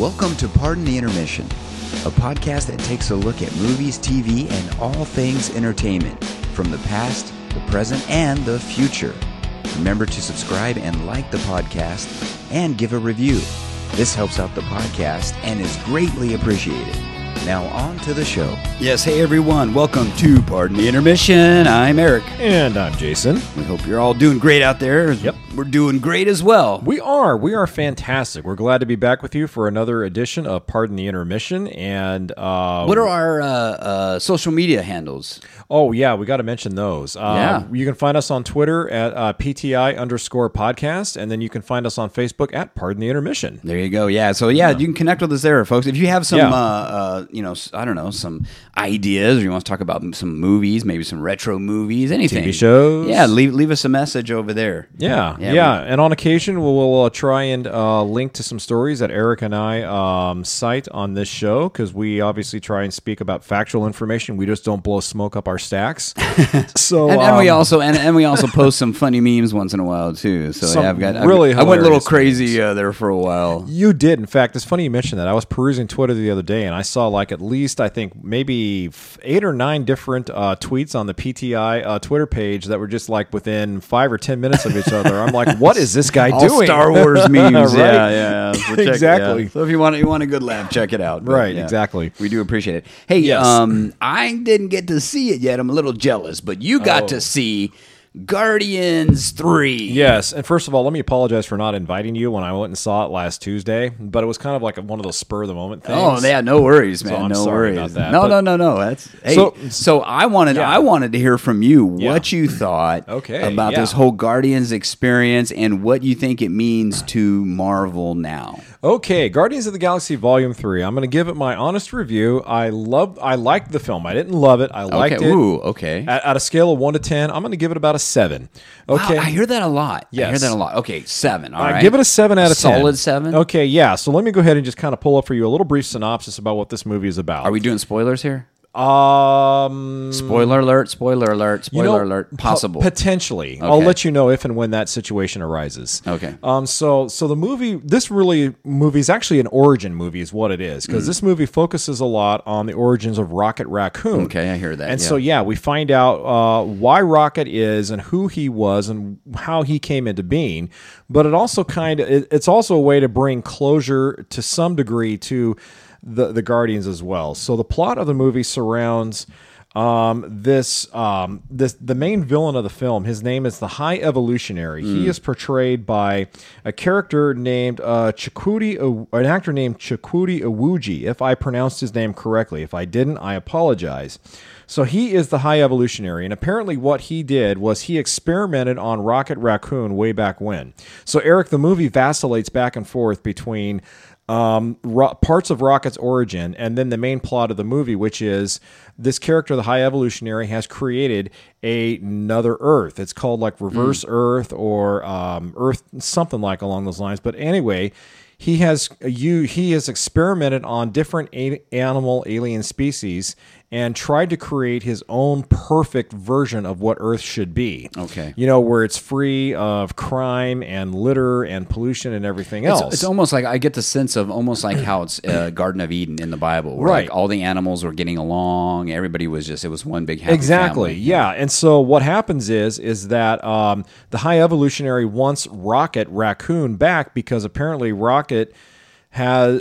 Welcome to Pardon the Intermission, a podcast that takes a look at movies, TV, and all things entertainment from the past, the present, and the future. Remember to subscribe and like the podcast and give a review. This helps out the podcast and is greatly appreciated. Now, on to the show. Yes, hey everyone, welcome to Pardon the Intermission. I'm Eric. And I'm Jason. We hope you're all doing great out there. Yep. We're doing great as well. We are. We are fantastic. We're glad to be back with you for another edition of Pardon the Intermission. And uh, What are our uh, uh, social media handles? oh yeah, we got to mention those. Uh, Yeah. you can find us on Twitter at uh, PTI underscore podcast, and then you can find us on Facebook at Pardon the Intermission. There you go. Yeah. So yeah, you can connect with us there, folks. If you have some, Yeah. uh, uh, you know, I don't know, some ideas, or you want to talk about some movies, maybe some retro movies, anything, TV shows. Yeah, leave leave us a message over there. Yeah, Yeah, yeah, and on occasion we'll, we'll uh, try and uh, link to some stories that Eric and I um, cite on this show because we obviously try and speak about factual information. We just don't blow smoke up our stacks. so And, and we um, also and, and we also post some funny memes once in a while too. So yeah, I've got I've- really I went a little crazy uh, there for a while. You did. In fact, it's funny you mentioned that. I was perusing Twitter the other day, and I saw like at least I think maybe eight or nine different uh, tweets on the PTI uh, Twitter page that were just like within five or ten minutes of each other. I'm like, what is this guy All doing? Star Wars memes. Right? Yeah, yeah. So check- Exactly. So if you want you want a good laugh, check it out. But, Right, exactly. We do appreciate it. Hey, Yes. um, I didn't get to see it yet. I'm a little jealous, but you got Oh. to see Guardians Three. Yes, and first of all, let me apologize for not inviting you when I went and saw it last Tuesday. But it was kind of like one of those spur of the moment things. Oh yeah, no worries, man. I'm no sorry worries. about that, No, but- no, no, no. That's hey. So, So- I wanted, Yeah. I wanted to hear from you Yeah. what you thought Okay, about yeah. this whole Guardians experience and what you think it means to Marvel now. Okay, Guardians of the Galaxy Volume Three. I'm going to give it my honest review. I love, I liked the film. I didn't love it. I liked okay. it. Ooh. Okay. At, at a scale of one to ten, I'm going to give it about a seven. Okay, Wow, I hear that a lot. Yeah. I hear that a lot. Okay, seven. All I right. give it a seven out of ten. Solid seven. Okay, yeah. So let me go ahead and just kind of pull up for you a little brief synopsis about what this movie is about. Are we doing spoilers here? Um, Spoiler alert! Spoiler alert! you Spoiler know, alert! po- Possible. potentially. I'll let you know if and when that situation arises. Okay. Um. So, so the movie, this really movie is actually an origin movie, is what it is, Mm. because this movie focuses a lot on the origins of Rocket Raccoon. okay, I hear that. And yeah. so, yeah, we find out uh, why Rocket is and who he was and how he came into being. But it also kind of it, it's also a way to bring closure to some degree to the the Guardians as well. So the plot of the movie surrounds um this um this the main villain of the film. His name is the high evolutionary. He is portrayed by a character named uh an actor named Chukwudi Iwuji if i pronounced his name correctly. If i didn't i apologize. So he is the high evolutionary, and apparently what he did was he experimented on Rocket Raccoon way back when. So Eric, the movie vacillates back and forth between um, ro- parts of Rocket's origin and then the main plot of the movie, which is this character, the High Evolutionary, has created a- another Earth. It's called like Reverse Earth or um, Earth, something like along those lines. But anyway, he has you he has experimented on different a- animal alien species and tried to create his own perfect version of what earth should be Okay. you know where it's free of crime and litter and pollution and everything It's, else it's almost like I get the sense of almost like how it's uh, Garden of Eden in the Bible, where Right. Like all the animals were getting along. Everybody was just it was one big happy exactly family. yeah and so what happens is is that um, the high evolutionary wants rocket raccoon back because apparently rocket has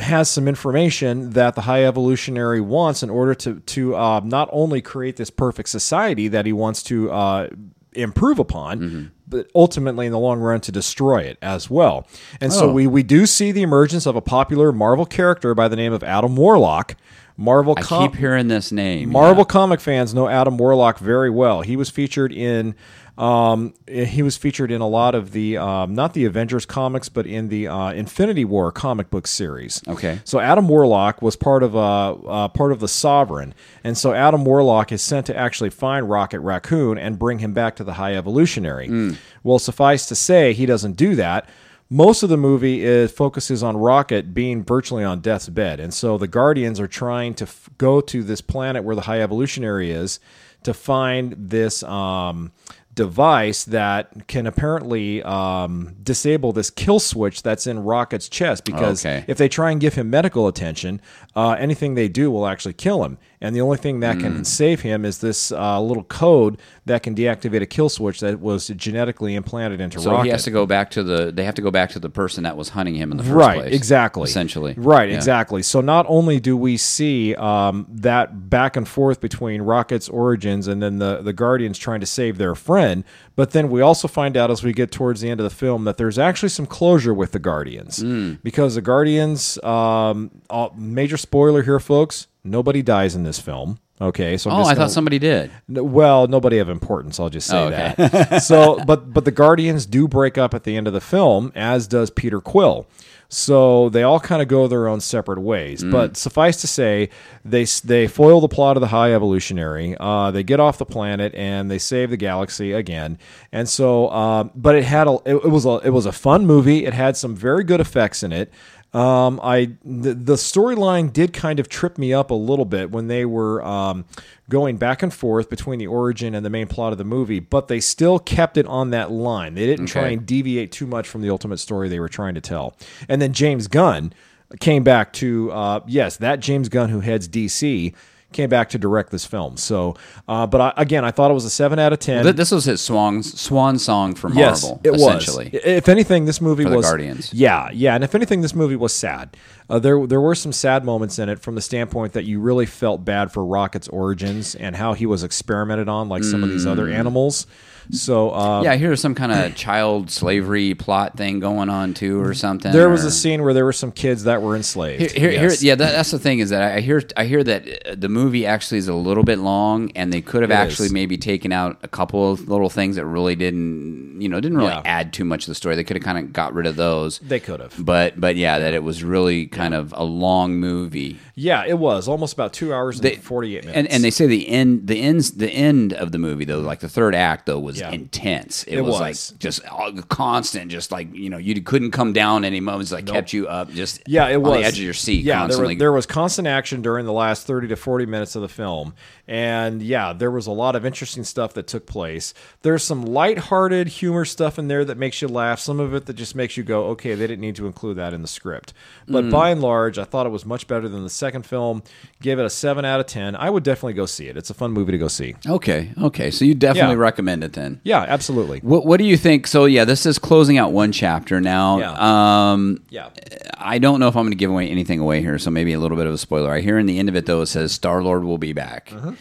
has some information that the high evolutionary wants in order to to uh, not only create this perfect society that he wants to uh, improve upon but ultimately in the long run to destroy it as well and so Oh. we we do see the emergence of a popular marvel character by the name of adam warlock marvel I com- keep hearing this name. Marvel comic fans know Adam Warlock very well. He was featured in um, he was featured in a lot of the um, not the Avengers comics, but in the uh, Infinity War comic book series. Okay. So Adam Warlock was part of uh, uh, part of the Sovereign, and so Adam Warlock is sent to actually find Rocket Raccoon and bring him back to the High Evolutionary. Well, suffice to say, he doesn't do that. Most of the movie is focuses on Rocket being virtually on death's bed, and so the Guardians are trying to f- go to this planet where the High Evolutionary is to find this um, device that can apparently um, disable this kill switch that's in Rocket's chest because Okay. if they try and give him medical attention, uh, anything they do will actually kill him. And the only thing that Hmm. can save him is this uh, little code that can deactivate a kill switch that was genetically implanted into So Rocket. he has to go back to the. They have to go back to the person that was hunting him in the first right place. exactly Essentially. right Yeah. exactly so not only do we see um, that back and forth between rocket's origins and then the, the guardians trying to save their friend but then we also find out as we get towards the end of the film that there's actually some closure with the guardians Hmm. because the guardians um, uh, major spoiler here folks nobody dies in this film okay so I'm Oh, I thought somebody did. Well, nobody of importance. I'll just say Oh, okay. that. so, but but the Guardians do break up at the end of the film, as does Peter Quill. So they all kind of go their own separate ways. Mm. But suffice to say, they they foil the plot of the High Evolutionary. Uh, they get off the planet and they save the galaxy again. And so, um, but it had a it, it was a it was a fun movie. It had some very good effects in it. Um, I the, the storyline did kind of trip me up a little bit when they were um, going back and forth between the origin and the main plot of the movie, but they still kept it on that line. They didn't try and deviate too much from the ultimate story they were trying to tell. And then James Gunn came back to uh, yes, that James Gunn who heads DC came back to direct this film. So, uh, but I, again, I thought it was a seven out of ten. Th- This was his swan swan song for Marvel. Yes, it essentially. was. If anything, this movie For the was Guardians. Yeah, yeah, and if anything, this movie was sad. Uh, there, there were some sad moments in it from the standpoint that you really felt bad for Rocket's origins and how he was experimented on, like some of these other Mm. animals. So, uh, Yeah, here's some kind of child slavery plot thing going on too, or something. there was or- a scene where there were some kids that were enslaved. Here, here, Yes. here, yeah, that, that's the thing is that I hear I hear that uh, the movie actually is a little bit long, and they could have It actually is. maybe taken out a couple of little things that really didn't, you know, didn't really Yeah. add too much to the story. They could have kind of got rid of those. They could have. But but yeah, that it was really kind of a long movie. Yeah, it was almost about two hours and They- forty-eight minutes. And and they say the end the ends the end of the movie though, like the third act though, was Yeah. intense. It, It was, was. like just all- constant, just like you know, you couldn't come down any moments. Like kept you up, just Yeah, it on was the edge of your seat. Yeah, constantly. there, were, there was constant action during the last thirty to forty minutes of the film, and yeah, there was a lot of interesting stuff that took place. There's some lighthearted humor stuff in there that makes you laugh. Some of it that just makes you go, "Okay, they didn't need to include that in the script." But Mm. by and large, I thought it was much better than the second film. Gave it a seven out of ten. I would definitely go see it. It's a fun movie to go see. Okay, okay. So you definitely Yeah. recommend it then. Yeah, absolutely. What What do you think? So yeah, this is closing out one chapter now. Yeah. Um, Yeah. I don't know if I'm going to give away anything away here, so maybe a little bit of a spoiler. I hear in the end of it though it says Star Lord will be back. Uh-huh.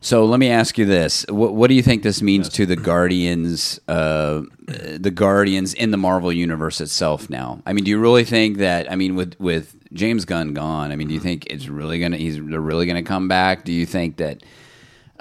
So let me ask you this: what, what do you think this means to the Guardians? Uh, the Guardians in the Marvel universe itself now. I mean, do you really think that? I mean, with with James Gunn gone, I mean, do you think it's really gonna? He's they're really gonna come back? Do you think that?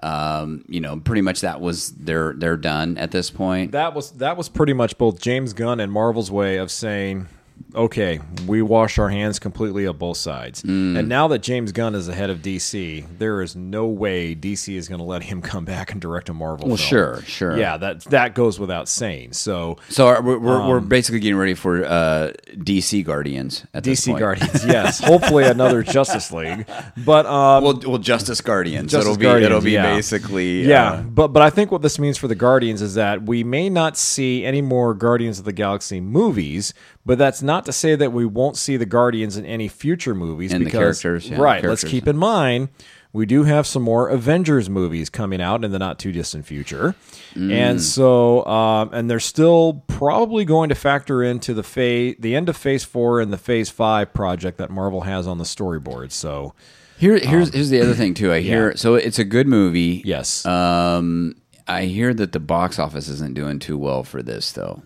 Um, you know, pretty much that was they're they're done at this point. That was that was pretty much both James Gunn and Marvel's way of saying, "Okay, we wash our hands completely of both sides." Mm. And now that James Gunn is the head of DC, there is no way DC is going to let him come back and direct a Marvel. Well, film. sure, sure. Yeah, that that goes without saying. So So are- we're we're, Um, we're basically getting ready for uh, DC Guardians at this DC. Guardians, yes, hopefully another Justice League, but um, Well, well, Justice Guardians. Justice it'll be Guardians, it'll be yeah. basically Yeah, uh, but but I think what this means for the Guardians is that we may not see any more Guardians of the Galaxy movies, but that's not to say that we won't see the Guardians in any future movies. And the because, characters, yeah, the right? Let's keep in mind we do have some more Avengers movies coming out in the not too distant future, Mm. and so um, and they're still probably going to factor into the phase the end of Phase Four and the Phase Five project that Marvel has on the storyboard. So Here, here's here's the other thing too. I hear Um, yeah. so it's a good movie. yes, Um, I hear that the box office isn't doing too well for this though.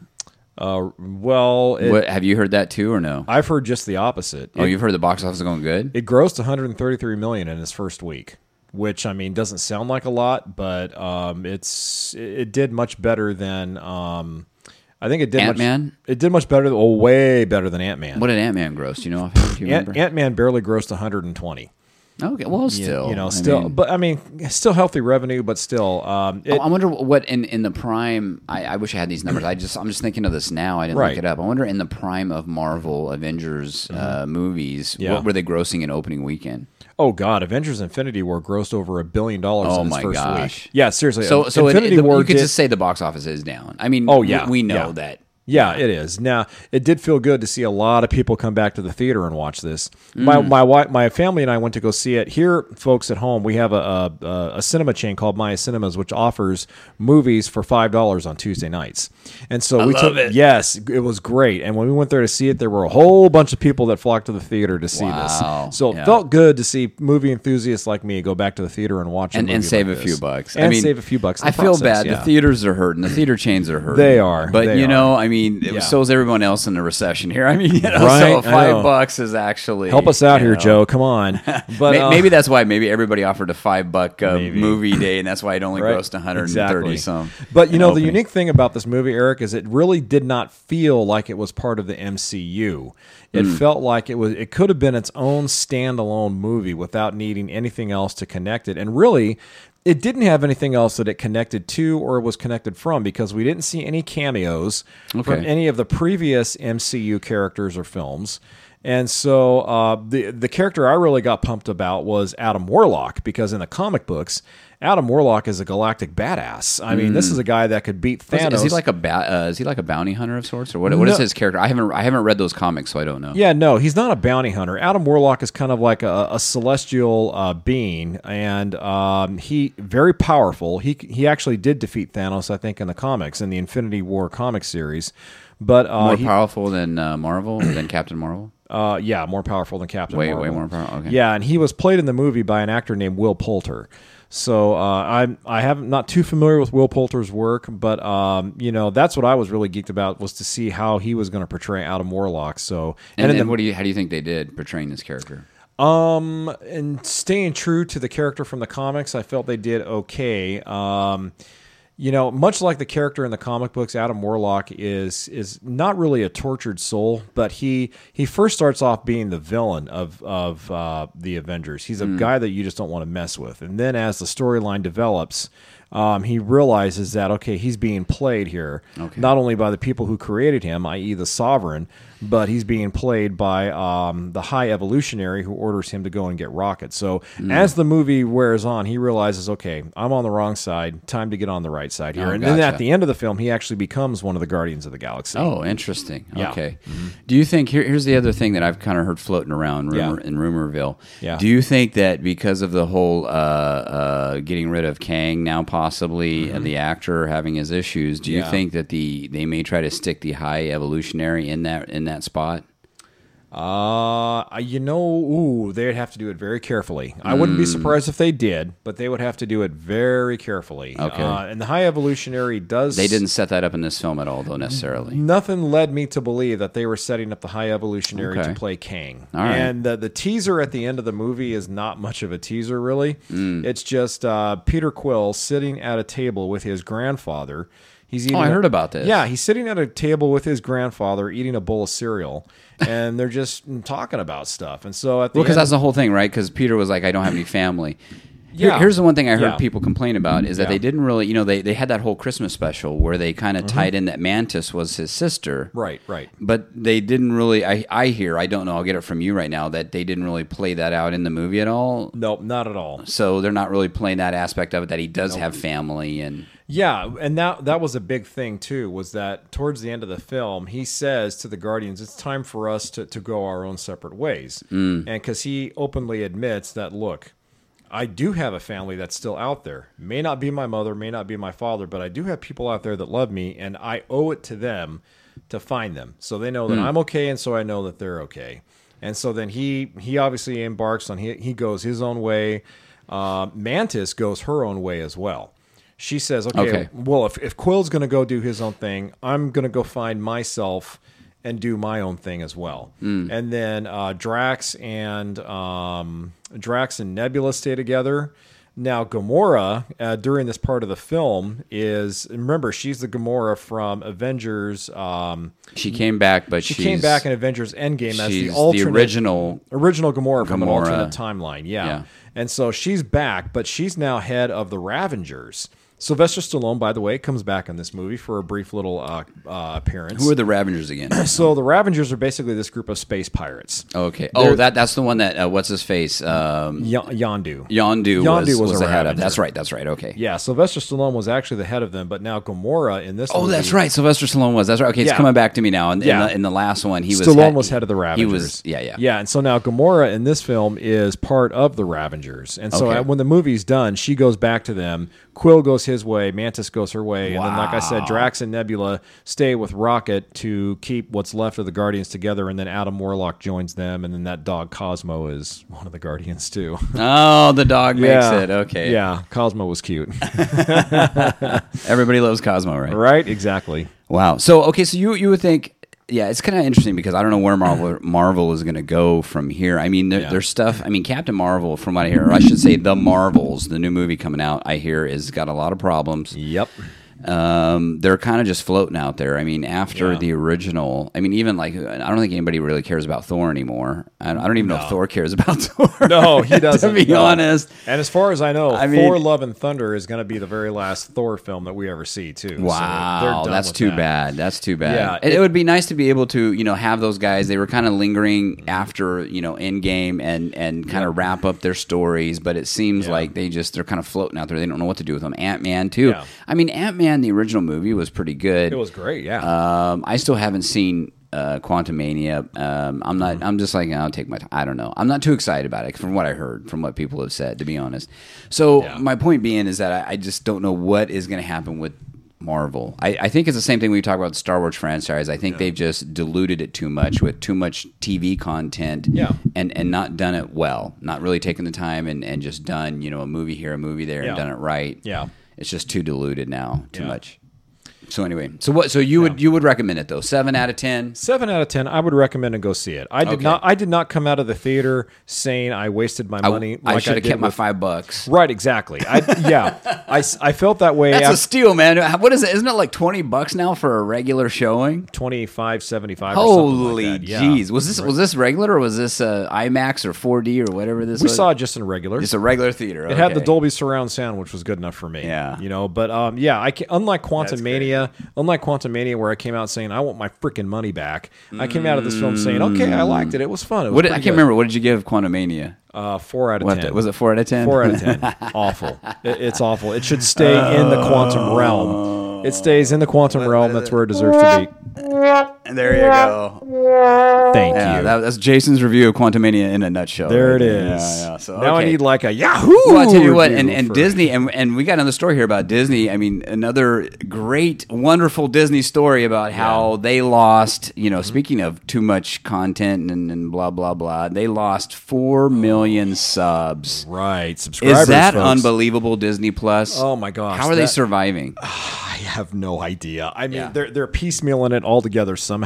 Uh, well, it, what have you heard that too or no? I've heard just the opposite. oh, It- you've heard the box office is going good. It grossed 133 million in its first week, which I mean doesn't sound like a lot, but um, it's it, did much better than um, I think it did. Ant-Man? Much, it did much better. Oh, way better than Ant Man. what did Ant Man gross? You know? If you remember? Ant Man barely grossed 120. Okay, well, still, you know, I still, mean- but I mean, still healthy revenue, but still, um, it, Oh, I wonder what in, in the prime. I, I wish I had these numbers. I just I'm just thinking of this now. I didn't Right. look it up. I wonder in the prime of Marvel Avengers uh, movies, Mm-hmm. Yeah. what were they grossing in opening weekend? oh god, Avengers: Infinity War grossed over a billion dollars Oh in its my first gosh. week. Yeah, seriously. So so it, Infinity it- War you could did- just say the box office is down. I mean, Oh, we- yeah, we, know yeah. that. Yeah, it is. Now, it did feel good to see a lot of people come back to the theater and watch this. My mm. my wife, my family and I went to go see it. Here, folks at home, we have a a, a cinema chain called Maya Cinemas, which offers movies for five dollars on Tuesday nights. And so we love took it. yes, it was great. And when we went there to see it, there were a whole bunch of people that flocked to the theater to see Wow. this. So Yeah. it felt good to see movie enthusiasts like me go back to the theater and watch And, and save like a few bucks. and I mean, save a few bucks. I feel process, bad. yeah. The theaters are hurting. The theater chains are hurting. They are. But They you are. know, I mean, Yeah. so is everyone else in the recession here. I mean, you know, Right, so five bucks is actually Help us out here, know. Joe. Come on. But May- uh, maybe that's why maybe everybody offered a five buck uh, movie day, and that's why it only Right. grossed 130 Exactly. some. But you know, the unique thing about this movie, Eric, is it really did not feel like it was part of the MCU. It Hmm. felt like it was. It could have been its own standalone movie without needing anything else to connect it. And really, it didn't have anything else that it connected to or was connected from because we didn't see any cameos from any of the previous MCU characters or films. And so uh, the the character I really got pumped about was Adam Warlock because in the comic books, Adam Warlock is a galactic badass. I mean, this is a guy that could beat Thanos. Is he like a ba- uh, is he like a bounty hunter of sorts, or what? What is No. his character? I haven't I haven't read those comics, so I don't know. Yeah, no, he's not a bounty hunter. Adam Warlock is kind of like a, a celestial uh, being, and um, he very powerful. He he actually did defeat Thanos, I think, in the comics in the Infinity War comic series. But uh, More he- powerful than uh, Marvel than Captain Marvel. Uh, yeah, more powerful than Captain Way- Marvel. way more powerful, okay. Yeah, and he was played in the movie by an actor named Will Poulter. So uh, I'm I haven't not too familiar with Will Poulter's work, but um, you know that's what I was really geeked about was to see how he was going to portray Adam Warlock. So And, in then the- what do you how do you think they did portraying this character? um, and staying true to the character from the comics, I felt they did okay. Um, you know, much like the character in the comic books, Adam Warlock is is not really a tortured soul, but he he first starts off being the villain of of uh, the Avengers. He's a guy that you just don't want to mess with, and then as the storyline develops. Um, he realizes that okay, he's being played here, Okay. not only by the people who created him, i.e., the Sovereign, but he's being played by um, the High Evolutionary who orders him to go and get rockets. So Hmm. as the movie wears on, he realizes, okay, I'm on the wrong side. Time to get on the right side here. Oh, and then at the end of the film, he actually becomes one of the Guardians of the Galaxy. Oh, interesting. Yeah. Okay. Do you think here, here's the other thing that I've kind of heard floating around Yeah. rumor, in rumorville? Yeah. Do you think that because of the whole uh, uh, getting rid of Kang now, possibly and the actor having his issues, do you Mm-hmm. Yeah. think that the they may try to stick the high evolutionary in that in that spot? Uh, you know, ooh, they'd have to do it very carefully. I wouldn't be Hmm. surprised if they did, but they would have to do it very carefully. Okay. Uh, and the High Evolutionary does. They didn't set that up in this film at all, though necessarily. Nothing led me to believe that they were setting up the High Evolutionary Okay. to play Kang. All right. And the, the teaser at the end of the movie is not much of a teaser, really. Hmm. It's just uh, Peter Quill sitting at a table with his grandfather. He's eating Oh, I a- heard about this. Yeah, he's sitting at a table with his grandfather eating a bowl of cereal, and they're just talking about stuff. And so at the Well, because that's the whole thing, right? Because Peter was like, "I don't have any family." Here- Yeah. here's the one thing I heard Yeah. people complain about is that Yeah. they didn't really, you know, they, they had that whole Christmas special where they kind of Mm-hmm. tied in that Mantis was his sister, right, right. But they didn't really. I I hear. I don't know. I'll get it from you right now that they didn't really play that out in the movie at all. Nope, not at all. So they're not really playing that aspect of it that he does have family and Yeah, and that that was a big thing too. Was that towards the end of the film, he says to the Guardians, "It's time for us to, to go our own separate ways," Mm. and because he openly admits that, look, I do have a family that's still out there. May not be my mother, may not be my father, but I do have people out there that love me, and I owe it to them to find them, so they know that I'm okay, and so I know that they're okay. And so then he he obviously embarks on he he goes his own way. Uh, Mantis goes her own way as well. She says, okay, Okay. well, if, if Quill's going to go do his own thing, I'm going to go find myself and do my own thing as well. And then uh, Drax and um, Drax and Nebula stay together. Now, Gamora, uh, during this part of the film, is remember she's the Gamora from Avengers. Um, She came back, but she came back in Avengers Endgame as the alternate original. original Gamora, from an alternate timeline. Yeah. Yeah. And so she's back, but she's now head of the Ravengers. Sylvester Stallone, by the way, comes back in this movie for a brief little uh, uh, appearance. Who are the Ravengers again? so the Ravengers are basically this group of space pirates. okay. Oh, that that's the one that uh, what's his face? Um, Y- Yondu. Yondu, Yondu was, was was the head of. That's right. That's right. Okay. Yeah, Sylvester Stallone was actually the head of them, but now Gamora in this. Oh, movie, that's right. Sylvester Stallone was. That's right. Okay, it's Yeah. coming back to me now. In, Yeah. in, the, in the last one, he was Stallone was head of the Ravengers. He was. Yeah, yeah. yeah. And so now Gamora in this film is part of the Ravengers. And so Okay. when the movie's done, she goes back to them. Quill goes his way. Mantis goes her way. And then, like I said, Drax and Nebula stay with Rocket to keep what's left of the Guardians together. And then Adam Warlock joins them. And then that dog Cosmo is one of the Guardians too. Oh, the dog makes it. Okay. Yeah, Cosmo was cute. Everybody loves Cosmo, right? right? Exactly. Wow. So okay, so you you would think. Yeah, it's kind of interesting because I don't know where Marvel Marvel is going to go from here. I mean, there, Yeah. there's stuff. I mean, Captain Marvel, from what I hear, or I should say, the Marvels, the new movie coming out, I hear is got a lot of problems. Yep. Um, they're kind of just floating out there. I mean, after Yeah. the original, I mean, even like I don't think anybody really cares about Thor anymore. I don't, I don't even know if Thor cares about Thor. No, he doesn't. to be no. honest. And as far as I know, I mean- Thor: Love and Thunder is going to be the very last Thor film that we ever see, too. Wow, done that's too that. bad. That's too bad. Yeah, it, it- it would be nice to be able to, you know, have those guys. They were kind of lingering after, you know, Endgame and and kind of wrap up their stories, but it seems Yeah. like they just they're kind of floating out there. They don't know what to do with them. Ant Man too. Yeah. I mean, Ant Man, the original movie was pretty good. It was great, yeah. Um, I still haven't seen uh, Quantum Mania. Um, I'm not. I'm just like I'll take my. time. I don't know. I'm not too excited about it from what I heard, from what people have said. To be honest, so Yeah. my point being is that I, I just don't know what is going to happen with Marvel. I, I think it's the same thing we talk about the Star Wars franchise. I think they've just diluted it too much with too much TV content. Yeah. and and not done it well. Not really taken the time and, and just done you know a movie here, a movie there, Yeah. and done it right. Yeah. It's just too diluted now. Too Yeah. much. So anyway, so what? So you would you would recommend it though? Seven out of ten. Seven out of ten. I would recommend and go see it. I did Okay. not. I did not come out of the theater saying I wasted my money. I like should have kept my five bucks. Right, exactly. I yeah. I, I felt that way. That's a steal, man. What is it? Isn't it like twenty bucks now for a regular showing? twenty five seventy five. or something Holy like that. Yeah. jeez! Was this was this regular or was this uh, IMAX or 4D or whatever this was? We was? saw it just in regular. It's a regular theater. It had the. Dolby surround sound, which was good enough for me. Yeah. you know. But um, yeah, I can, unlike Quantum That's Mania, unlike Quantum Mania, where I came out saying I want my freaking money back. I came out of this film saying, okay, I liked it. It was fun. It was What did, I pretty can't good. remember. What did you give Quantum Mania? Uh, four out of What ten. the- was it four out of ten? Four out of ten. awful. It, it's awful. It should stay in the quantum realm. It stays in the quantum realm. That's where it deserves to And there you go. Thank Yeah, you. that, that's Jason's review of Quantum Mania in a nutshell. there it is. Yeah, yeah. So now I need like a Yahoo. Well, I'll tell you what, and, and Disney, and, and we got another story here about Disney. I mean, another great, wonderful Disney story about how they lost, you Mm-hmm. know, speaking of too much content and, and blah, blah, blah, they lost 4 million subs. Right, subscribers. Is that folks. unbelievable, Disney Plus? Oh my gosh, How are they surviving? I have no idea. I mean, Yeah. they're they're piecemealing it all together somehow.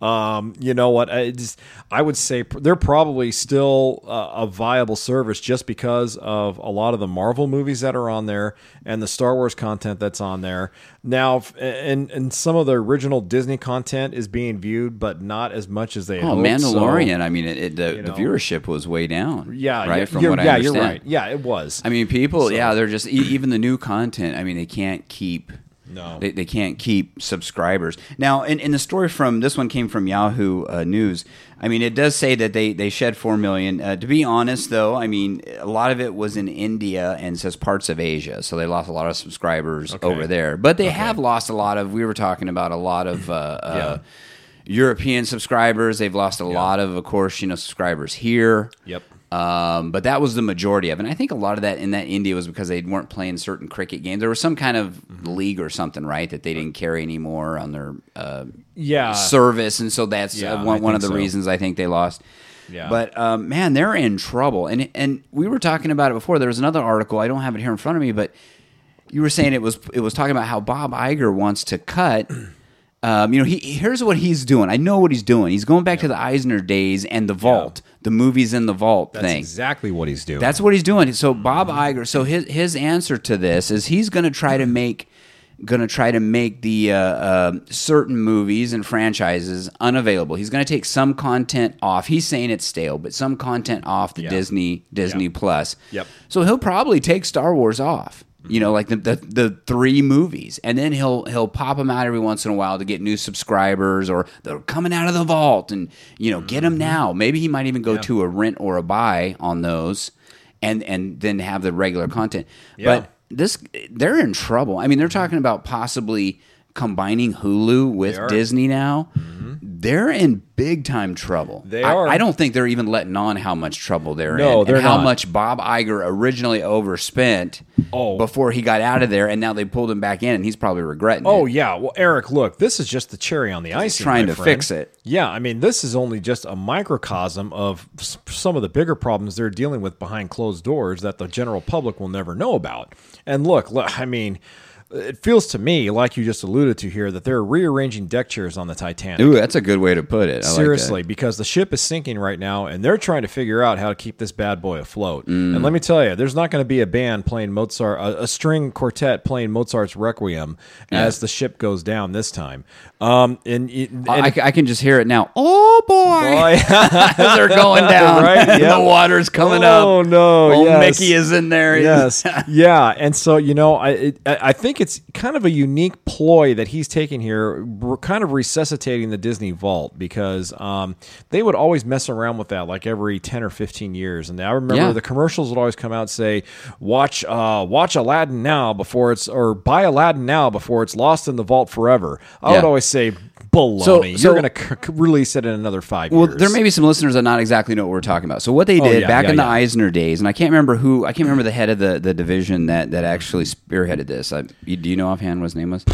Um, you know what? I just I would say they're probably still uh, a viable service just because of a lot of the Marvel movies that are on there and the Star Wars content that's on there. Now, and and some of the original Disney content is being viewed, but not as much as they. Oh, hoped, so- Mandalorian. I mean, it, it, the, you the viewership was way down. yeah, right. From you're, what I yeah, understand. you're right. Yeah, it was. I mean, people, yeah, they're just even the new content. I mean, they can't keep. No. they, they can't keep subscribers now. In, in the story from this one came from Yahoo uh, News. I mean, it does say that they they shed four million. Uh, to be honest, though, I mean, a lot of it was in India and says parts of Asia, so they lost a lot of subscribers over there. But they have lost a lot of. We were talking about a lot of. Uh, uh, European subscribers, they've lost a lot of, of course, you know, subscribers here. Yep. Um, but that was the majority of it. And I think a lot of that in that India was because they weren't playing certain cricket games. There was some kind of league or something, right, that they didn't carry anymore on their uh, yeah, service, and so that's Yeah, uh, one, one of the so. reasons I think they lost. Yeah. But um, man, they're in trouble. And and we were talking about it before. There was another article. I don't have it here in front of me, but you were saying it was it was talking about how Bob Iger wants to cut. Um, you know, he here's what he's doing. I know what he's doing. He's going back to the Eisner days and the Vault. The movies in the vault That's thing. exactly what he's doing. That's what he's doing. So Bob Iger. So his his answer to this is he's going to try to make going to try to make the uh, uh, certain movies and franchises unavailable. He's going to take some content off. He's saying it's stale, but some content off the Yeah. Disney Disney Yeah. Plus. Yep. So he'll probably take Star Wars off. You know, like the, the the three movies, and then he'll he'll pop them out every once in a while to get new subscribers, or they're coming out of the vault, and you know, get Mm-hmm. them now. Maybe he might even go to a rent or a buy on those, and and then have the regular content. Yeah. But this, they're in trouble. I mean, they're talking about possibly combining Hulu with. Disney now. They're in big time trouble. They I, are. I don't think they're even letting on how much trouble they're No, in. they're and how not. much Bob Iger originally overspent Oh. before he got out of there, and now they pulled him back in, and he's probably regretting Oh it. yeah, well, Eric, look, this is just the cherry on the ice. trying to friend. fix it. Yeah, I mean, this is only just a microcosm of some of the bigger problems they're dealing with behind closed doors that the general public will never know about. And look, look I mean, it feels to me like you just alluded to here that they're rearranging deck chairs on the Titanic. Ooh, that's a good way to put it. I like. Seriously, because the ship is sinking right now, and they're trying to figure out how to keep this bad boy afloat. Mm. And let me tell you, there's not going to be a band playing Mozart, a, a string quartet playing Mozart's Requiem as the ship goes down this time. Um, and, and I, I can just hear it now. Oh boy, Boy. they're going down, Right, yeah. the water's coming up. Oh, no, Old yes. Mickey is in there. yes, yeah, and so you know, I it, I I think it's kind of a unique ploy that he's taking here, We're kind of resuscitating the Disney vault because um, they would always mess around with that like every ten or fifteen years, and I remember Yeah. the commercials would always come out and say, "Watch, uh, watch Aladdin now before it's or buy Aladdin now before it's lost in the vault forever." I would always say, "Baloney! So- You're so- going to c- release it in another five Well, years." there may be some listeners that not exactly know what we're talking about. So what they Oh, did yeah, back yeah, in the yeah. Eisner days, and I can't remember who, I can't remember the head of the, the division that, that actually spearheaded this. I, do you know offhand what his name was?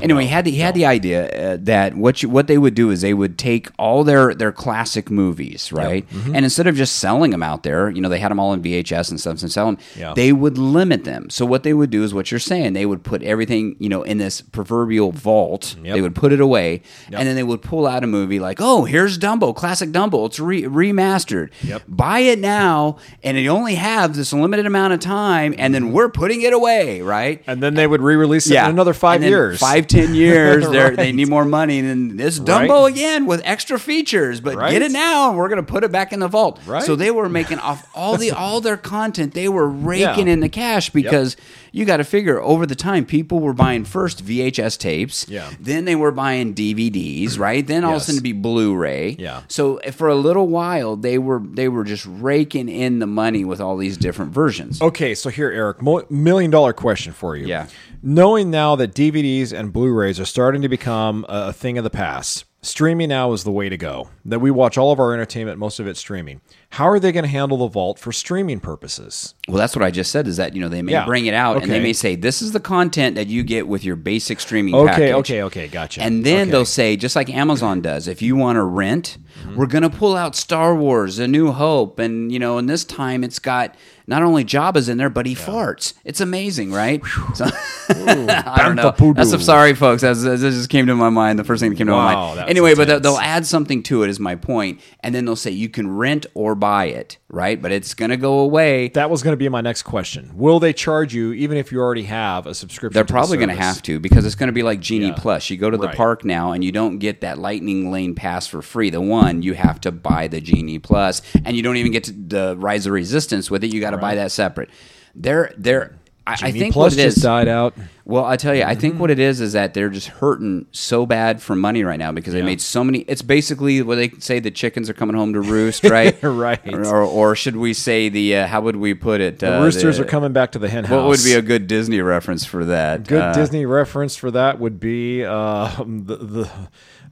Anyway, he had the, he had the idea uh, that what you, what they would do is they would take all their their classic movies, right, Mm-hmm. and instead of just selling them out there, you know, they had them all in VHS and stuff and sell them. Yeah. They would limit them. So what they would do is what you're saying. They would put everything, you know, in this proverbial vault. Yep. They would put it away, and then they would pull out a movie like, oh, here's Dumbo, classic Dumbo. It's re- remastered. Yep. Buy it now, and you only have this limited amount of time, and then we're putting it away, right? and then they would re-release it in another five years. five, ten years. they're They need more money, and then this Right. Dumbo again with extra features. But Right. get it now, and we're going to put it back in the vault. Right. So they were making off all the all their content. They were raking Yeah. in the cash because you got to figure over the time people were buying first VHS tapes. Yeah. Then they were buying DVDs, right? Then all of a sudden it'd be Blu-ray. Yeah. So eh, for a little while they were they were just raking in the money with all these different versions. Okay, so here, Eric, mo- million dollar question for you. Yeah. Knowing now that DVDs and Blu-rays are starting to become a thing of the past, streaming now is the way to go. That we watch all of our entertainment, most of it streaming. How are they going to handle the vault for streaming purposes? Well, that's what I just said. Is that you know they may Yeah. bring it out and they Okay. may say this is the content that you get with your basic streaming Okay, package. okay, okay, gotcha. And then Okay. they'll say, just like Amazon does, if you want to rent, Mm-hmm. we're going to pull out Star Wars: A New Hope, and you know, and this time it's got not only Jabba's in there, but he farts. It's amazing, right? So, I don't know. That's poodoo. sorry, folks. That's, that just came to my mind. The first thing that came to my mind. Anyway, but they'll, add something to it. Is my point, and then they'll say you can rent or buy it, right? But it's going to go away. That was going to be my next question. Will they charge you even if you already have a subscription? They're to the probably going to have to because it's going to be like Genie Yeah. Plus. You go to the Right. park now and you don't get that Lightning Lane pass for free. The one you have to buy the Genie Plus, and you don't even get to the Rise of Resistance with it. You got to buy that separate. They're they're. I, I think Plus what it is. just died out. Well, I tell you, I Mm-hmm. think what it is is that they're just hurting so bad for money right now because they made so many. It's basically what they say the chickens are coming home to roost, right? Right. Or, or should we say the? Uh, how would we put it? The Uh, roosters are coming back to the hen house. What would be a good Disney reference for that? good Uh, Disney reference for that? Would be uh, the the.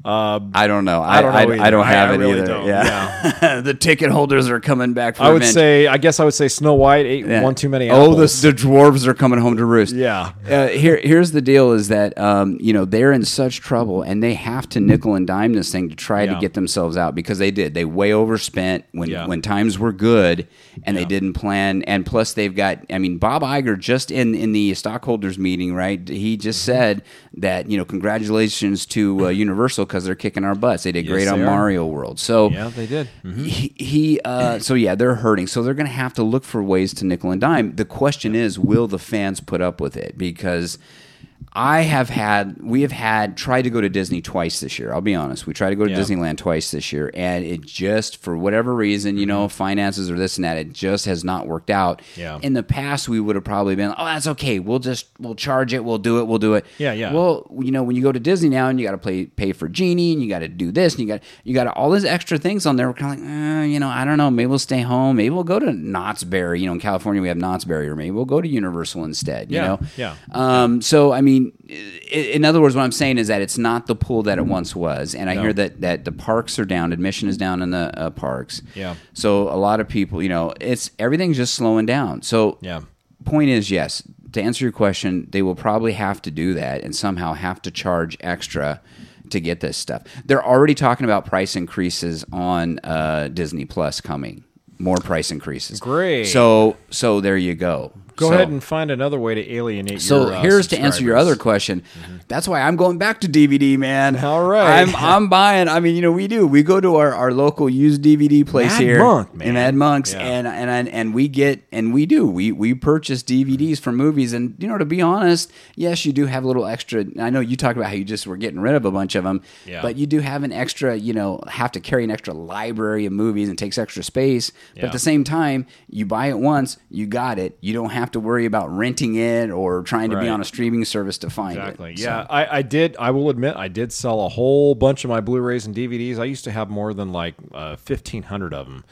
Uh, I don't know. I, I don't know I. I don't have I it really either. don't. Yeah, the ticket holders are coming back. For I would say, I guess I would say Snow White ate Yeah. one too many Oh, the, the dwarves are coming home to roost. Yeah. Uh, here, here's the deal: is that um, you know they're in such trouble, and they have to nickel and dime this thing to try Yeah. to get themselves out because they did. They way overspent when Yeah. when times were good, and they didn't plan. And plus, they've got. I mean, Bob Iger just in in the stockholders meeting, right? He just Mm-hmm. said that you know congratulations to uh, Universal because they're kicking our butts. They did Yes, great on are. Mario World. So Yeah, they did. he, he uh, so yeah, they're hurting. So they're going to have to look for ways to nickel and dime. The question is, will the fans put up with it? Because I have had, we have had tried to go to Disney twice this year. I'll be honest. We tried to go to Yeah. Disneyland twice this year, and it just, for whatever reason, you know, finances or this and that, it just has not worked out. Mm-hmm. Yeah. In the past, we would have probably been, oh, that's okay. We'll just, we'll charge it. We'll do it. We'll do it. Yeah, yeah. Well, you know, when you go to Disney now and you got to pay pay for Genie and you got to do this and you got you got all these extra things on there. We're kind of like, eh, you know, I don't know. Maybe we'll stay home. Maybe we'll go to Knott's Berry. You know, in California we have Knott's Berry, or maybe we'll go to Universal instead. You Yeah, know, yeah. Um, so I mean, in other words, what I'm saying is that it's not the pool that it once was, and I No. hear that that the parks are down, admission is down in the uh, parks. Yeah. So a lot of people, you know, it's everything's just slowing down. So Yeah. point is yes to answer your question they will probably have to do that and somehow have to charge extra to get this stuff they're already talking about price increases on uh, disney plus coming more price increases Great. so so there you go Go So- ahead and find another way to alienate so your uh, here's to answer your other question. That's why I'm going back to DVD, man. All right. I'm I'm buying. I mean, you know, we do. We go to our, our local used DVD place Mad here Monk, man. in Mad Monks, Yeah. and and and and we get and we do. We we purchase DVDs for movies, and you know, to be honest, yes, you do have a little extra. I know you talked about how you just were getting rid of a bunch of them, Yeah. but you do have an extra. You know, have to carry an extra library of movies and takes extra space. But at the same time, you buy it once, you got it. You don't have to worry about renting it or trying to be on a streaming service to find Exactly. it. Yeah, I, I did. I will admit, I did sell a whole bunch of my Blu-rays and DVDs. I used to have more than like uh, fifteen hundred of them,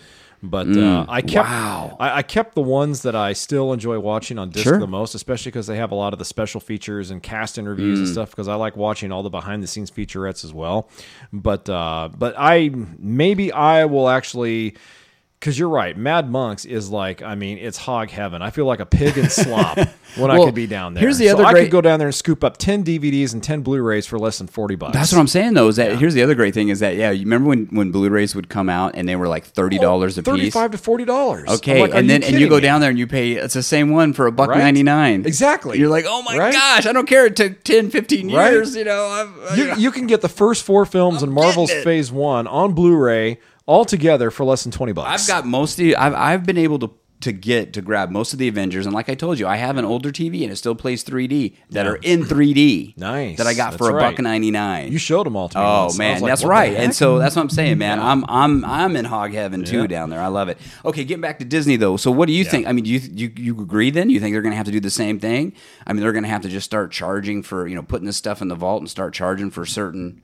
but uh, I kept. Mm. wow. I, I kept the ones that I still enjoy watching on disc Sure. the most, especially because they have a lot of the special features and cast interviews Mm. and stuff. Because I like watching all the behind-the-scenes featurettes as well. But uh, but I maybe I will actually. Because you're right, Mad Monks is like, I mean, it's hog heaven. I feel like a pig in slop when I could be down there. here's the So other I great- could go down there and scoop up 10 DVDs and 10 Blu-rays for less than 40 bucks. That's what I'm saying though. Is that here's the other great thing is that yeah, you remember when when Blu-rays would come out and they were like thirty oh, dollars a piece. 35 to 40 dollars. Okay, and then and you go down there and you pay it's the same one for a buck Right? ninety nine. Exactly. You're like, oh my Right? gosh, I don't care. It took 10, 15 Right? years. You know, I've, You, you can get the first four films in I'm Marvel's. Phase 1 on Blu-ray all together for less than 20 bucks. I've got most of the, I've I've been able to to get to grab most of the Avengers, and like I told you, I have an older TV and it still plays 3D that Yeah. are in 3D. Nice. that I got for That's a right. buck ninety nine. You showed them all to me. Oh once. Man, like, that's right. And so that's what I'm saying, man. I'm I'm I'm in hog heaven too down there. I love it. Okay, getting back to Disney though. So what do you think? I mean, do you you you agree then? You think they're going to have to do the same thing? I mean, they're going to have to just start charging for you know putting this stuff in the vault and start charging for certain.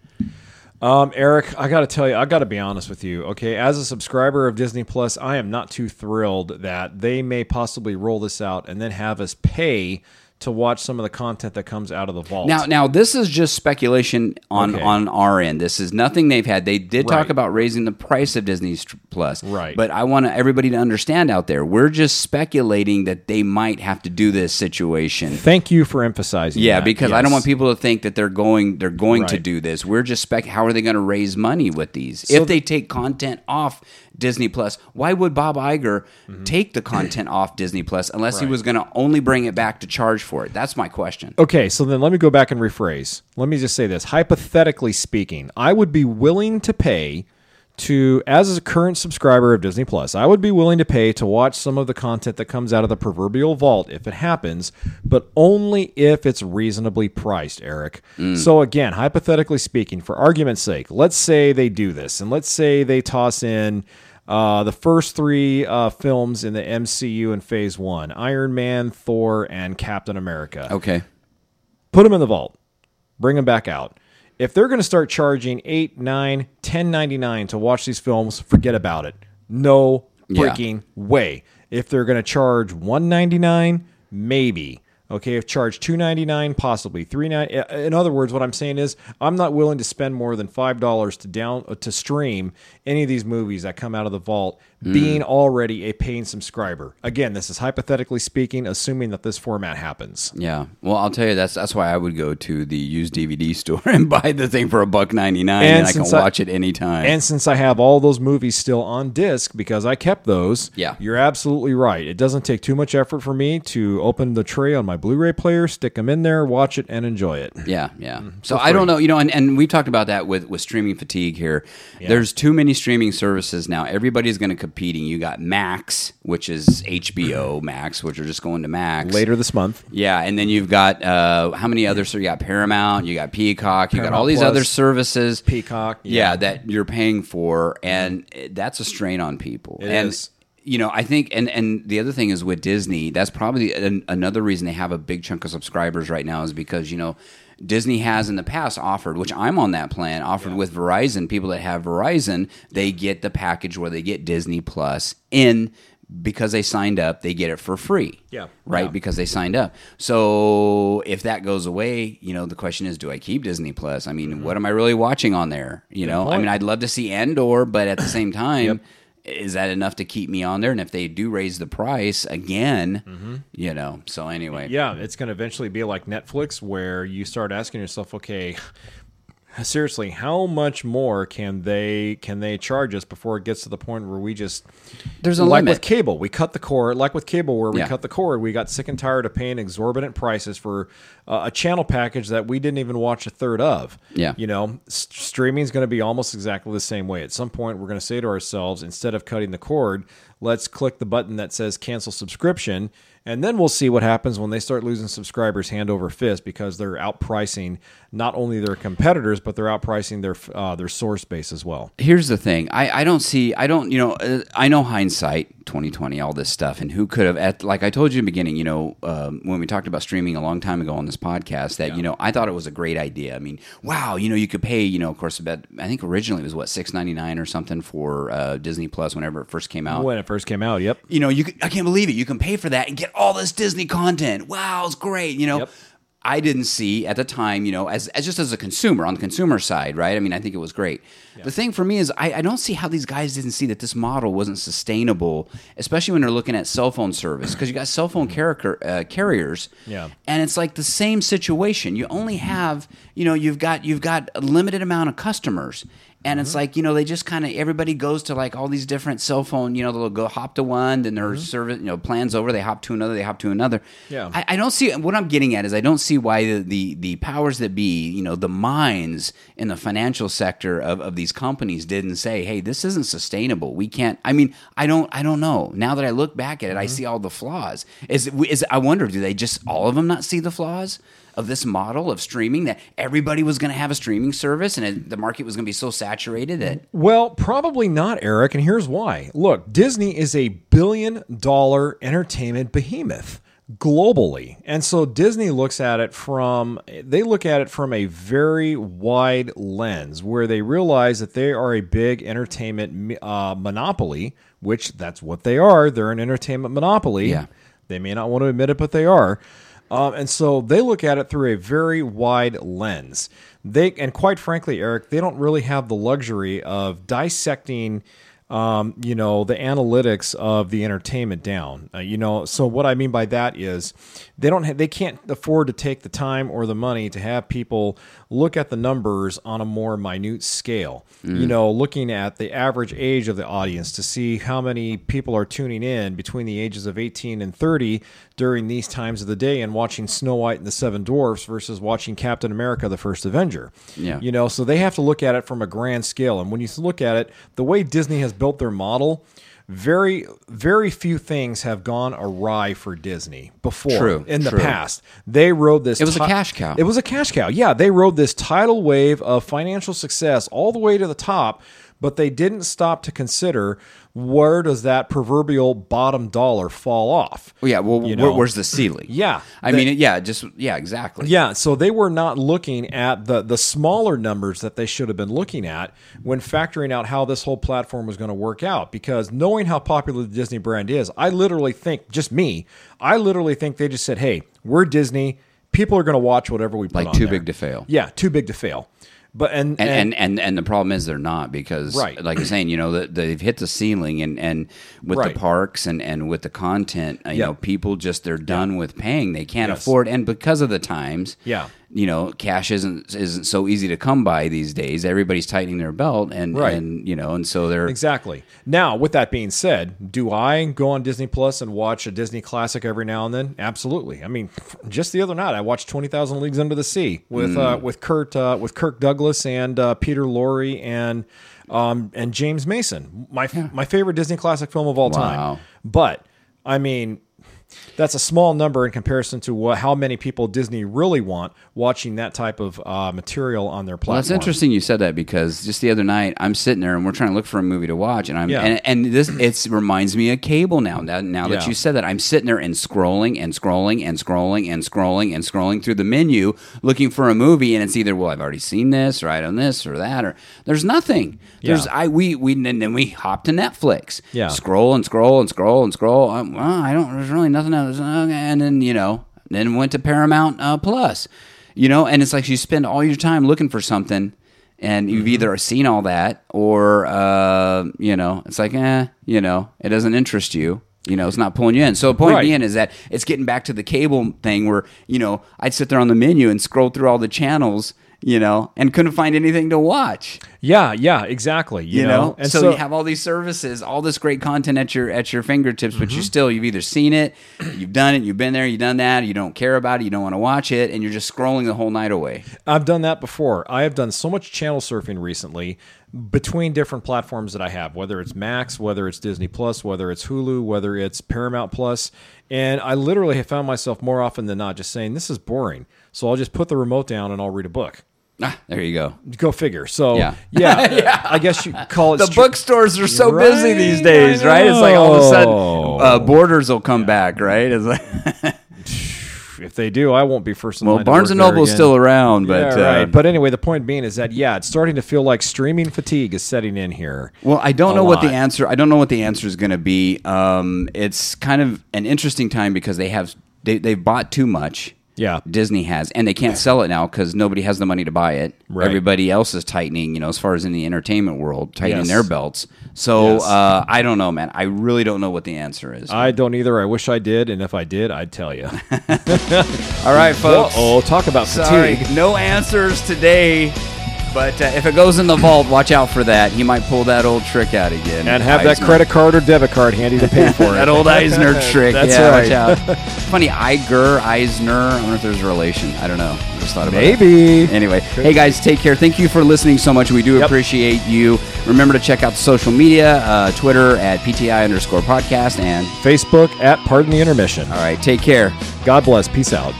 Um, Eric, I got to tell you, I got to be honest with you. Okay, as a subscriber of Disney Plus, I am not too thrilled that they may possibly roll this out and then have us pay to watch some of the content that comes out of the vault. Now, now this is just speculation on Okay. on our end. This is nothing they've had. They did talk about raising the price of Disney Plus, Right. But I want everybody to understand out there, we're just speculating that they might have to do this situation. thank you for emphasizing. Yeah, that. because I don't want people to think that they're going they're going to do this. We're just spec. How are they going to raise money with these? So if they take content off Disney Plus, why would Bob Iger take the content off Disney Plus unless he Mm-hmm. Was going to only bring it back to charge for it? That's my question. Okay, so then let me go back and rephrase. Let me just say this. Hypothetically speaking, I would be willing to pay to as a current subscriber of Disney Plus, I would be willing to pay to watch some of the content that comes out of the proverbial vault if it happens, but only if it's reasonably priced, Eric. So again, hypothetically speaking, for argument's sake, let's say they do this and let's say they toss in uh, the first three uh, films in the MCU in Phase One: Iron Man, Thor, and Captain America Okay. put them in the vault, bring them back out. If they're going to start charging eight, nine, ten ninety nine to watch these films, forget about it. No Yeah. way. If they're going to charge one ninety nine, maybe. Okay, if charge two ninety nine, possibly three nine. In other words, what I'm saying is, I'm not willing to spend more than five dollars to down uh, to stream any of these movies that come out of the vault, Mm. being already a paying subscriber. Again, this is hypothetically speaking, assuming that this format happens. Yeah. Well, I'll tell you that's that's why I would go to the used DVD store and buy the thing for a buck ninety nine, and, And I can since I- watch it anytime. And since I have all those movies still on disc because I kept those, Yeah. you're absolutely right. It doesn't take too much effort for me to open the tray on my Blu-ray player, stick them in there, watch it, and enjoy it. Yeah, yeah. Mm-hmm. So I don't know, you know, and, and we've talked about that with, with streaming fatigue here. There's too many streaming services now. Everybody's going to competing. You got Max, which is HBO Max, which are just going to Max Later this month, Yeah, and then you've got uh, how many others? So you got Paramount, you got Peacock, you got all these Plus, other services. Peacock, yeah. yeah. that you're paying for, and that's a strain on people. It and is. you know, I think, and and the other thing is with Disney, that's probably an, another reason they have a big chunk of subscribers right now is because you know. Disney has in the past offered, which I'm on that plan, offered with Verizon. People that have Verizon, they get the package where they get Disney Plus in because they signed up, they get it for free. Yeah. Right? Yeah. Because they signed up. So if that goes away, you know, the question is, do I keep Disney Plus? I mean, mm-hmm. what am I really watching on there? You know, I mean, I'd love to see Andor, but at the same time, is that enough to keep me on there? And if they do raise the price again, mm-hmm. you know, so anyway. yeah, it's going to eventually be like Netflix, where you start asking yourself, okay, seriously, how much more can they can they charge us before it gets to the point where we just There's a like limit. with cable, we cut the cord. Like with cable, where we Yeah. cut the cord, we got sick and tired of paying exorbitant prices for uh, a channel package that we didn't even watch a third of. Yeah. you know, s- streaming is going to be almost exactly the same way. At some point, we're going to say to ourselves, instead of cutting the cord, let's click the button that says cancel subscription. And then we'll see what happens when they start losing subscribers hand over fist because they're outpricing not only their competitors but they're outpricing their uh, their source base as well. here's the thing I, I don't see i don't you know uh, i know hindsight 2020 all this stuff and who could have at like i told you in the beginning you know um, when we talked about streaming a long time ago on this podcast that you know i thought it was a great idea i mean wow you know you could pay you know of course about i think originally it was what 6.99 or something for uh, disney plus whenever it first came out When it first came out, yep. you know, you can, I can't believe it. You can pay for that and get all this Disney content. Wow, it's great. You know, Yep. I didn't see at the time, you know, as, as just as a consumer on the consumer side, right? I mean, I think it was great. The thing for me is I, I don't see how these guys didn't see that this model wasn't sustainable, especially when they're looking at cell phone service because you got cell phone carrier, uh, carriers, Yeah. and it's like the same situation. You only have, you know, you've got you've got a limited amount of customers. And Mm-hmm. it's like you know they just kind of everybody goes to like all these different cell phone you know they'll go hop to one then their service you know plans over they hop to another they hop to another Mm-hmm. Yeah. I, I don't see what I'm getting at is I don't see why the, the the powers that be you know the minds in the financial sector of, of these companies didn't say hey this isn't sustainable we can't I mean I don't I don't know now that I look back at it I Mm-hmm. see all the flaws is it, is I wonder do they just all of them not see the flaws of this model of streaming that everybody was going to have a streaming service and it, the market was going to be so saturated that Well, probably not, Eric, and here's why. Look, Disney is a billion dollar entertainment behemoth globally. And so Disney looks at it from they look at it from a very wide lens where they realize that they are a big entertainment uh, monopoly, which that's what they are. They're an entertainment monopoly. Yeah. They may not want to admit it, but they are. Um, and so they look at it through a very wide lens. They and quite frankly, Eric, they don't really have the luxury of dissecting, um, you know, the analytics of the entertainment down. Uh, you know, so what I mean by that is they don't ha- they can't afford to take the time or the money to have people look at the numbers on a more minute scale. You know, looking at the average age of the audience to see how many people are tuning in between the ages of 18 and 30 during these times of the day and watching Snow White and the Seven Dwarfs versus watching Captain America the First Avenger. Yeah. You know, so they have to look at it from a grand scale. And when you look at it, the way Disney has built their model, very very few things have gone awry for Disney before True, in the true. past. They rode this It was a cash cow. It was a cash cow. Yeah, they rode this tidal wave of financial success all the way to the top, but they didn't stop to consider where does that proverbial bottom dollar fall off. well, yeah well You know? where's the ceiling Yeah, I they- mean yeah just yeah exactly yeah, so they were not looking at the the smaller numbers that they should have been looking at when factoring out how this whole platform was going to work out. Because knowing how popular the Disney brand is, I literally think, just me, I literally think they just said, "Hey, we're Disney. People are going to watch whatever we put Like too there." big to fail. Yeah, too big to fail. But and and, and and and the problem is they're not because Right. like you're saying you know they've hit the ceiling and and with Right. the parks and and with the content uh, you Yeah. know people just they're done with paying they can't Yes. afford and because of the times Yeah. You know, cash isn't isn't so easy to come by these days. Everybody's tightening their belt, and Right. and you know, and so they're Exactly. Now, with that being said, do I go on Disney Plus and watch a Disney classic every now and then? Absolutely. I mean, just the other night, I watched Twenty Thousand Leagues Under the Sea with uh, Mm. with Kurt uh, with Kirk Douglas and uh, Peter Lorre and um, and James Mason. My my favorite Disney classic film of all Wow. time. But I mean. That's a small number in comparison to what, how many people Disney really want watching that type of uh, material on their platform. Well, that's interesting you said that because just the other night I'm sitting there and we're trying to look for a movie to watch and I'm Yeah. and, and this it reminds me of cable now. Now, now that Yeah. you said that, I'm sitting there and scrolling and scrolling and scrolling and scrolling and scrolling through the menu looking for a movie and it's either well I've already seen this or I don't this or that or there's nothing. There's Yeah. I we we and then we hop to Netflix. Yeah. Scroll and scroll and scroll and scroll. Um, well, I don't. There's really nothing else. And then you know, then went to Paramount uh, Plus. You know, and it's like you spend all your time looking for something, and you've Mm-hmm. either seen all that or uh, you know, it's like eh, you know, it doesn't interest you. You know, it's not pulling you in. So the point Right. being is that it's getting back to the cable thing where you know I'd sit there on the menu and scroll through all the channels. You know, and couldn't find anything to watch Yeah, yeah, exactly. You, you know, and so, you have all these services all this great content at your at your fingertips but Mm-hmm. you still you've either seen it you've done it you've been there you've done that you don't care about it you don't want to watch it and you're just scrolling the whole night away I've done that before. I have done so much channel surfing recently between different platforms that I have, whether it's Max, whether it's Disney Plus, whether it's Hulu, whether it's Paramount Plus, and I literally have found myself more often than not just saying this is boring. So I'll just put the remote down and I'll read a book. Ah, there you go Go figure. So Yeah. yeah, I guess you call it the str- bookstores are so Right, busy these days right it's like all of a sudden uh, borders will come back right it's like If they do, I won't be first in well line. to barnes and Noble is still around but yeah, right. uh, But anyway, the point being is that yeah, it's starting to feel like streaming fatigue is setting in here. Well, I don't know what the answer. I don't know what the answer is going to be. Um, it's kind of an interesting time because they have they they've bought too much. Yeah. Disney has, and they can't sell it now because nobody has the money to buy it. Right. Everybody else is tightening, you know, as far as in the entertainment world, tightening Yes. their belts. So Yes. uh, I don't know, man. I really don't know what the answer is. I don't either. I wish I did, and if I did, I'd tell you. All right, folks. Oh, talk about Sorry, fatigue. no answers today. But uh, if it goes in the vault, watch out for that. He might pull that old trick out again. And have that credit card or debit card handy to pay for it. that old Eisner trick. That's yeah, right. watch out. Funny, Iger, Eisner. I wonder if there's a relation. I don't know. I just thought about it. Maybe. Anyway, hey guys, take care. Thank you for listening so much. We do Yep. appreciate you. Remember to check out the social media, uh, Twitter at PTI underscore podcast. And Facebook at Pardon the Intermission. all right, take care. God bless. Peace out.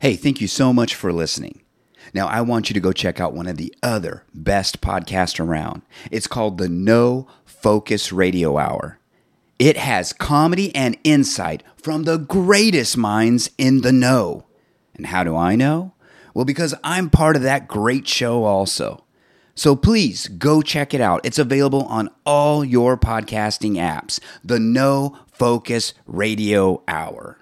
Hey, thank you so much for listening. Now, I want you to go check out one of the other best podcasts around. It's called the No Focus Radio Hour. It has comedy and insight from the greatest minds in the know. And how do I know? Well, because I'm part of that great show also. So please go check it out. It's available on all your podcasting apps. The No Focus Radio Hour.